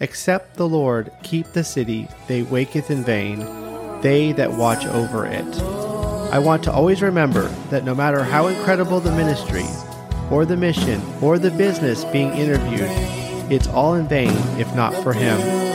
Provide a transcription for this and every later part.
Except the Lord keep the city, they waketh in vain, they that watch over it. I want to always remember that no matter how incredible the ministry, or the mission, or the business being interviewed, it's all in vain if not for Him.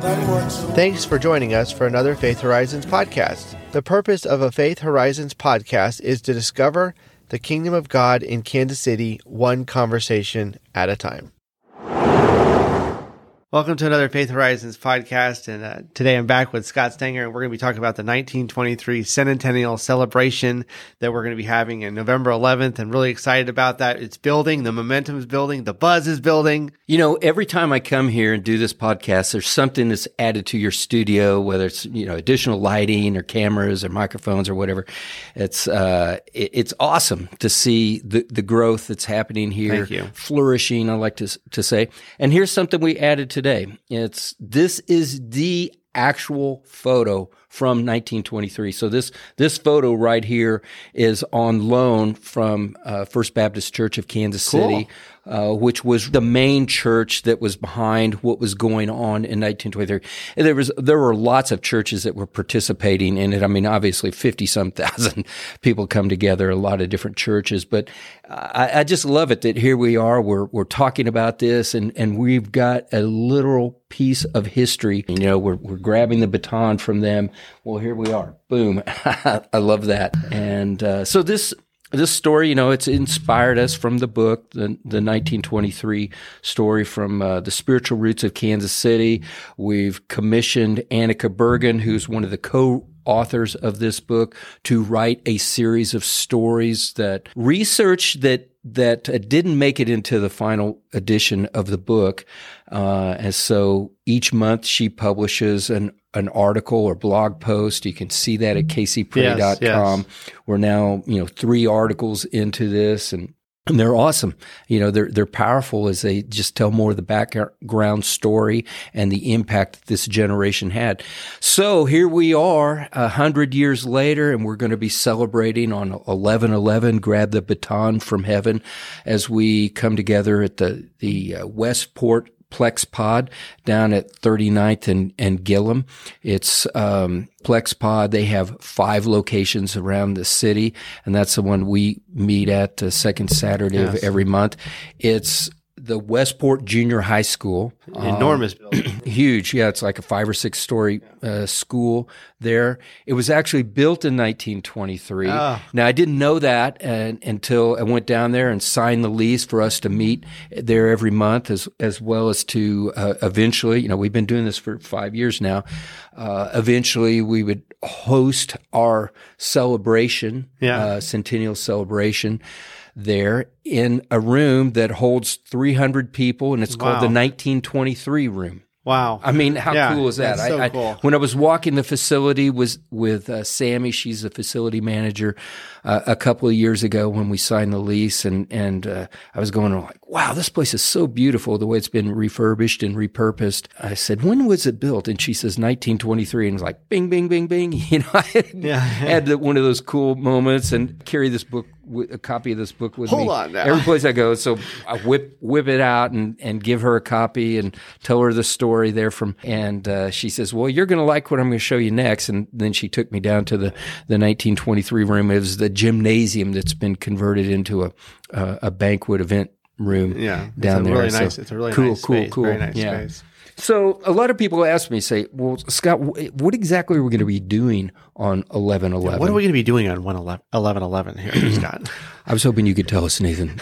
Thanks for joining us for another Faith Horizons podcast. The purpose of a Faith Horizons podcast is to discover the kingdom of God in Kansas City one conversation at a time. Welcome to another Faith Horizons podcast. And uh, today I'm back with Scott Stanger, and we're going to be talking about the 1923 Centennial celebration that we're going to be having in November 11th. And really excited about that. It's building, the momentum is building, the buzz is building. You know, every time I come here and do this podcast, there's something that's added to your studio, whether it's, you know, additional lighting or cameras or microphones or whatever. It's, uh, it, it's awesome to see the, the growth that's happening here. Thank you. Flourishing, I like to, to say. And here's something we added to today. It's this is the actual photo from 1923. So this this photo right here is on loan from uh, First Baptist Church of Kansas Cool. City, uh, which was the main church that was behind what was going on in 1923. And there was there were lots of churches that were participating in it. I mean, obviously, 50 some thousand people come together, a lot of different churches. But I, I just love it that here we are. We're we're talking about this, and and we've got a literal piece of history. You know, we're we're grabbing the baton from them. Well, here we are. Boom. I love that. And uh, so this this story, you know, it's inspired us from the book, the, the 1923 story from uh, the spiritual roots of Kansas City. We've commissioned Annika Bergen, who's one of the co authors of this book, to write a series of stories that research that that didn't make it into the final edition of the book. Uh, and so each month she publishes an an article or blog post. You can see that at kcpray.com. Yes, yes. We're now, you know, three articles into this and and they're awesome. You know, they're they're powerful as they just tell more of the background story and the impact that this generation had. So here we are, a hundred years later, and we're going to be celebrating on eleven eleven. Grab the baton from heaven as we come together at the the uh, Westport Plexpod down at 39th and, and Gillham. It's um, Plexpod. They have five locations around the city, and that's the one we meet at the second Saturday of every month. It's the Westport Junior High School. Enormous building. Huge. Yeah, it's like a five or six story uh, school there. It was actually built in 1923. Ah. Now, I didn't know that and, until I went down there and signed the lease for us to meet there every month, as, as well as to uh, eventually, you know, we've been doing this for five years now. Uh, eventually, we would host our celebration, Yeah. uh, centennial celebration there in a room that holds 300 people, and it's called Wow. the 1923 room. Wow. I mean, how Yeah, cool is that? that's so I, I- cool. when I was walking the facility was with uh, Sammy, she's the facility manager, uh, a couple of years ago when we signed the lease, and and uh, I was going like, wow, this place is so beautiful the way it's been refurbished and repurposed. I said, when was it built? And she says 1923, and it's like, bing, bing, bing, bing. You know, I Yeah. had one of those cool moments and carry this book, a copy of this book with Hold me on now. every place I go. So I whip whip it out and and give her a copy and tell her the story there from. And uh, she says, "Well, you're going to like what I'm going to show you next." And then she took me down to the the 1923 room. It was the gymnasium that's been converted into a a, a banquet event room. Yeah, it's down a there. Really So nice. It's a really cool, nice cool, space. cool. Very nice yeah. space. So a lot of people ask me, say, "Well, Scott, what exactly are we going to be doing on 11/11?" What are we going to be doing on 1 11 11 here, Scott? I was hoping you could tell us, Nathan.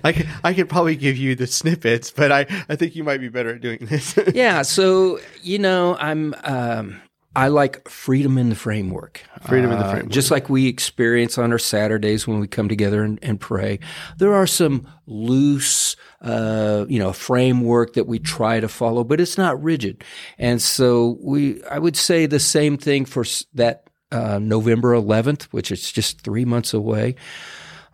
I could, I could probably give you the snippets, but I, I think you might be better at doing this. yeah. So you know, I'm. Um, I like freedom in the framework. Freedom in the Uh, framework. Just like we experience on our Saturdays when we come together and, and pray. There are some loose, uh, you know, framework that we try to follow, but it's not rigid. And so we, I would say the same thing for that uh, November 11th, which is just three months away.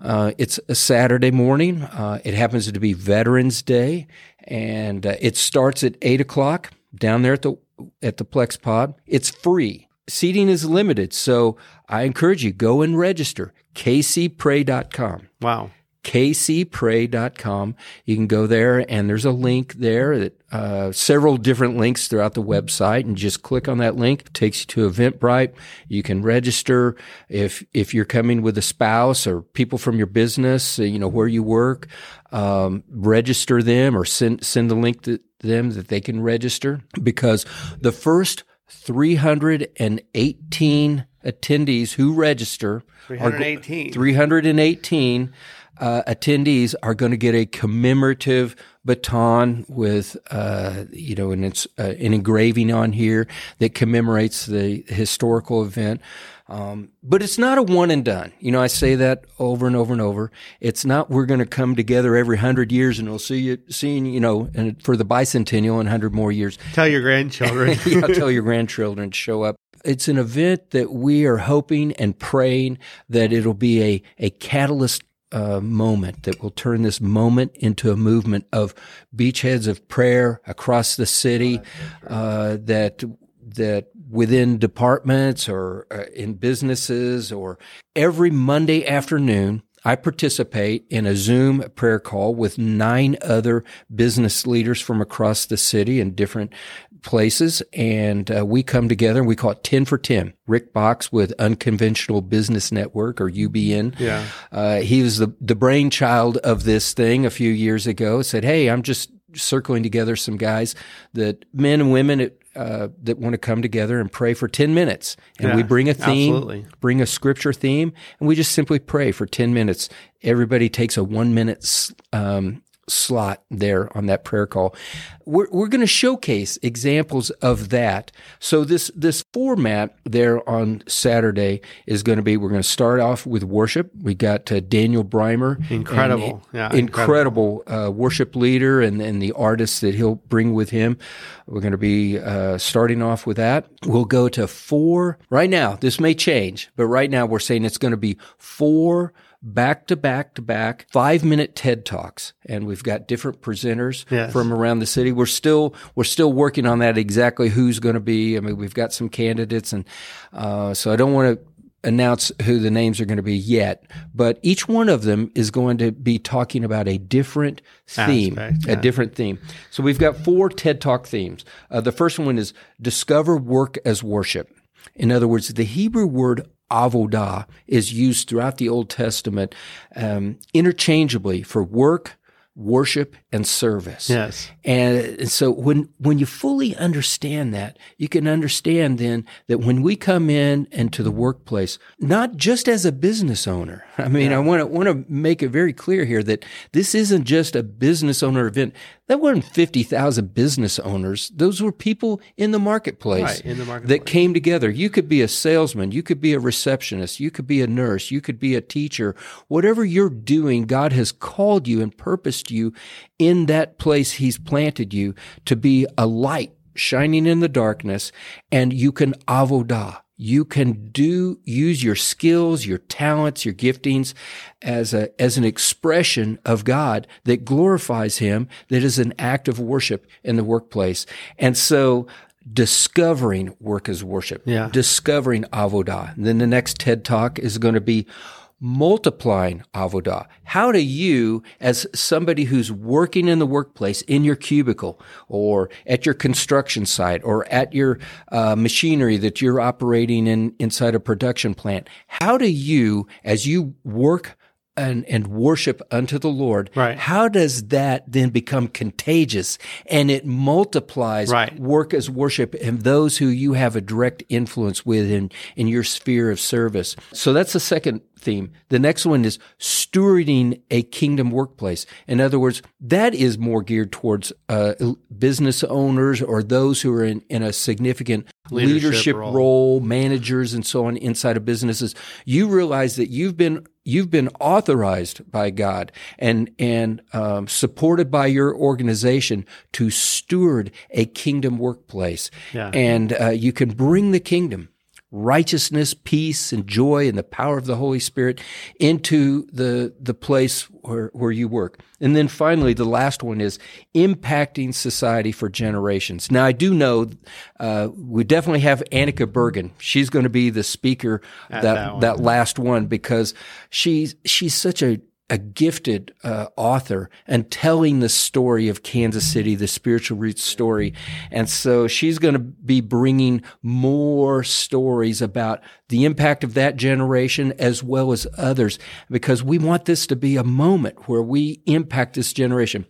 Uh, it's a Saturday morning. Uh, it happens to be Veterans Day, and uh, it starts at eight o'clock down there at the at the Plexpod. It's free. Seating is limited, so I encourage you go and register. kcpray.com. Wow. kcpray.com. You can go there and there's a link there that uh, several different links throughout the website and just click on that link. It takes you to Eventbrite. You can register if if you're coming with a spouse or people from your business, uh, you know where you work. Um, register them or send send the link to them that they can register because the first 318 attendees who register are 318. 318 uh, attendees are going to get a commemorative baton with, uh, you know, an, ins- uh, an engraving on here that commemorates the historical event. Um, but it's not a one and done. You know, I say that over and over and over. It's not we're going to come together every hundred years and we'll see you seeing, you know, and for the bicentennial in hundred more years. Tell your grandchildren. yeah, tell your grandchildren to show up. It's an event that we are hoping and praying that it'll be a, a catalyst uh, moment that will turn this moment into a movement of beachheads of prayer across the city uh, that that within departments or uh, in businesses or every Monday afternoon I participate in a Zoom prayer call with nine other business leaders from across the city and different places. And uh, we come together and we call it 10 for 10. Rick Boxx with Unconventional Business Network or UBN. Yeah. Uh, he was the, the brainchild of this thing a few years ago. Said, Hey, I'm just circling together some guys that men and women uh, that want to come together and pray for 10 minutes. And we bring a theme, absolutely. bring a scripture theme, and we just simply pray for 10 minutes. Everybody takes a one minute um, slot there on that prayer call. We're, we're going to showcase examples of that. So this, this format there on Saturday is going to be, we're going to start off with worship. We got uh, Daniel Brimer. Incredible. and- Yeah, incredible uh, worship leader and, and the artists that he'll bring with him. We're going to be uh, starting off with that. We'll go to four. Right now, this may change, but right now we're saying it's going to be four back to back to back five minute TED talks, and we've got different presenters Yes. from around the city. We're still we're still working on that exactly who's going to be. I mean, we've got some candidates, and uh, so I don't want to announce who the names are going to be yet, but each one of them is going to be talking about a different theme, Aspect, a different theme. So we've got four TED Talk themes. Uh, the first one is discover work as worship. In other words, the Hebrew word avodah is used throughout the Old Testament um, interchangeably for work, worship, and service. Yes. And so when when you fully understand that, you can understand then that when we come in into the workplace, not just as a business owner. I mean, I want to want to make it very clear here that this isn't just a business owner event. That weren't fifty thousand business owners. Those were people in the marketplace, Right, in the marketplace. that came together. You could be a salesman, you could be a receptionist, you could be a nurse, you could be a teacher. Whatever you're doing, God has called you and purposed you in that place He's planted you to be a light shining in the darkness, and you can avodah. You can do use your skills, your talents, your giftings as a as an expression of God that glorifies Him, that is an act of worship in the workplace. And so discovering work as worship, Yeah. discovering avodah. And then the next TED talk is going to be multiplying avodah. How do you, as somebody who's working in the workplace, in your cubicle, or at your construction site, or at your uh, machinery that you're operating in inside a production plant, how do you, as you work and, and worship unto the Lord, Right. how does that then become contagious and it multiplies Right. work as worship and those who you have a direct influence with in, in your sphere of service. So that's the second theme. The next one is stewarding a kingdom workplace. In other words, that is more geared towards uh, business owners or those who are in, in a significant Leadership leadership role. role, managers and so on inside of businesses. You realize that you've been you've been authorized by God and and um, supported by your organization to steward a kingdom workplace, Yeah. and uh, you can bring the kingdom righteousness, peace, and joy and the power of the Holy Spirit into the, the place where, where you work. And then finally, the last one is impacting society for generations. Now, I do know uh, we definitely have Annika Bergen. She's going to be the speaker that, that, that last one because she's, she's such a a gifted uh, author and telling the story of Kansas City, the spiritual roots story. And so she's going to be bringing more stories about the impact of that generation as well as others, because we want this to be a moment where we impact this generation.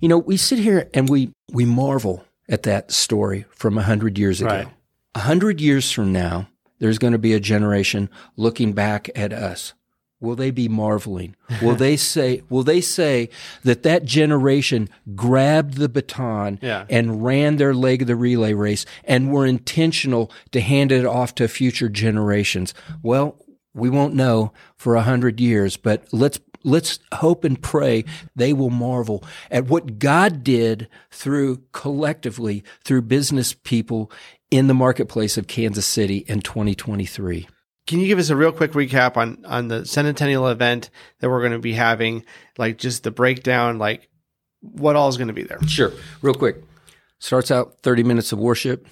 You know, we sit here and we, we marvel at that story from a hundred years ago. A hundred years from now, there's going to be a generation looking back at us Will they be marveling? Will they say, will they say that that generation grabbed the baton yeah. and ran their leg of the relay race and were intentional to hand it off to future generations? Well, we won't know for a hundred years, but let's let's hope and pray they will marvel at what God did through collectively through business people in the marketplace of Kansas City in 2023. Can you give us a real quick recap on on the centennial event that we're going to be having? Like just the breakdown, like what all is going to be there? Sure, real quick. Starts out thirty minutes of worship,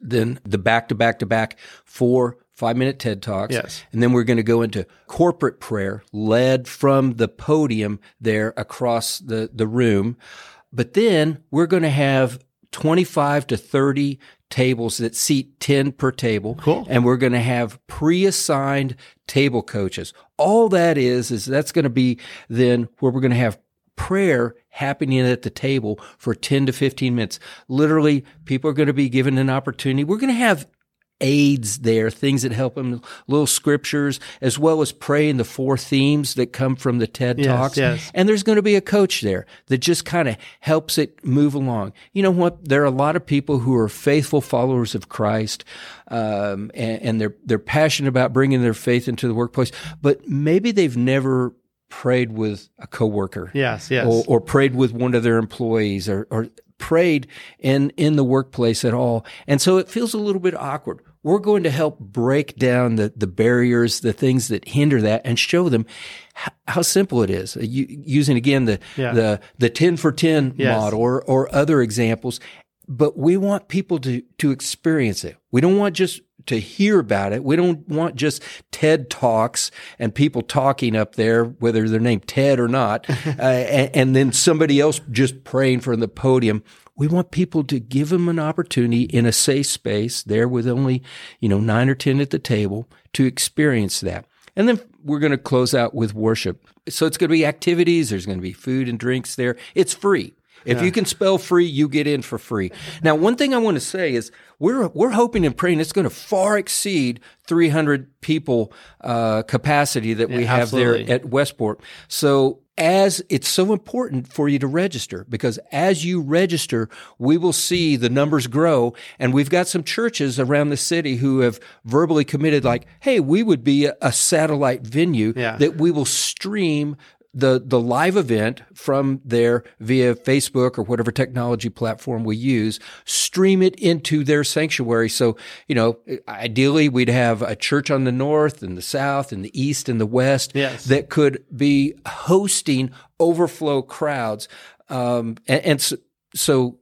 then the back to back to back four five minute TED talks. Yes. And then we're going to go into corporate prayer led from the podium there across the, the room. But then we're going to have 25 to 30 tables that seat 10 per table. Cool. And we're going to have pre-assigned table coaches. All that is, is that's going to be then where we're going to have prayer happening at the table for 10 to 15 minutes. Literally, people are going to be given an opportunity. We're going to have aids there, things that help them, little scriptures, as well as praying the four themes that come from the TED yes, Talks. Yes. And there's going to be a coach there that just kind of helps it move along. You know what? There are a lot of people who are faithful followers of Christ, um, and, and they're they're passionate about bringing their faith into the workplace, but maybe they've never prayed with a coworker. Yes, yes. Or, or prayed with one of their employees or, or prayed in, in the workplace at all. And so it feels a little bit awkward. We're going to help break down the, the barriers, the things that hinder that and show them how, how simple it is. You, using again the, yeah. the, the 10 for 10 yes. model or, or other examples. But we want people to, to experience it. We don't want just to hear about it. We don't want just TED Talks and people talking up there, whether they're named Ted or not, uh, and, and, then somebody else just praying from the podium. We want people to give them an opportunity in a safe space there with only, you know, nine or 10 at the table to experience that. And then we're going to close out with worship. So it's going to be activities. There's going to be food and drinks there. It's free. If yeah. you can spell free, you get in for free. Now, one thing I want to say is we're we're hoping and praying it's going to far exceed 300 people uh, capacity that we yeah, have there at Westport. So as it's so important for you to register because as you register, we will see the numbers grow. And we've got some churches around the city who have verbally committed, like, hey, we would be a, satellite venue yeah. that we will stream the the live event from there via Facebook or whatever technology platform we use, stream it into their sanctuary. So, you know, ideally we'd have a church on the north and the south and the east and the west yes. that could be hosting overflow crowds. Um, and, and so, so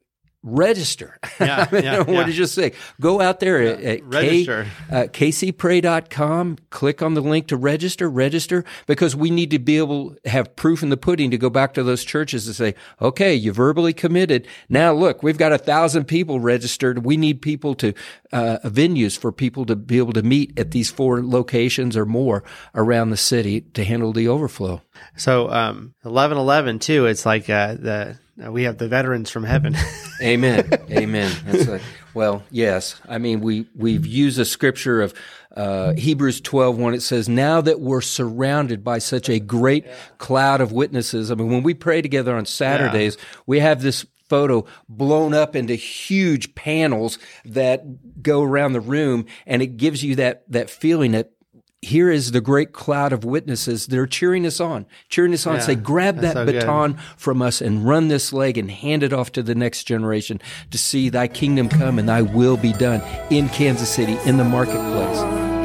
register. Yeah, yeah, what yeah. did you say? Go out there yeah, at, at register. K, uh, kcpray.com, click on the link to register, register, because we need to be able to have proof in the pudding to go back to those churches and say, okay, you verbally committed. Now look, we've got a thousand people registered. We need people to, uh, venues for people to be able to meet at these four locations or more around the city to handle the overflow. So, um, 1111 too, it's like, uh, the, uh, we have the veterans from heaven. Amen. Amen. Like, well, yes. I mean, we we've used a scripture of uh, Hebrews 12, when it says, Now that we're surrounded by such a great yeah. cloud of witnesses. I mean, when we pray together on Saturdays, yeah. we have this photo blown up into huge panels that go around the room, and it gives you that, that feeling that here is the great cloud of witnesses. They're cheering us on, cheering us on. Yeah, say, grab that so good. baton from us and run this leg and hand it off to the next generation to see thy kingdom come and thy will be done in Kansas City, in the marketplace.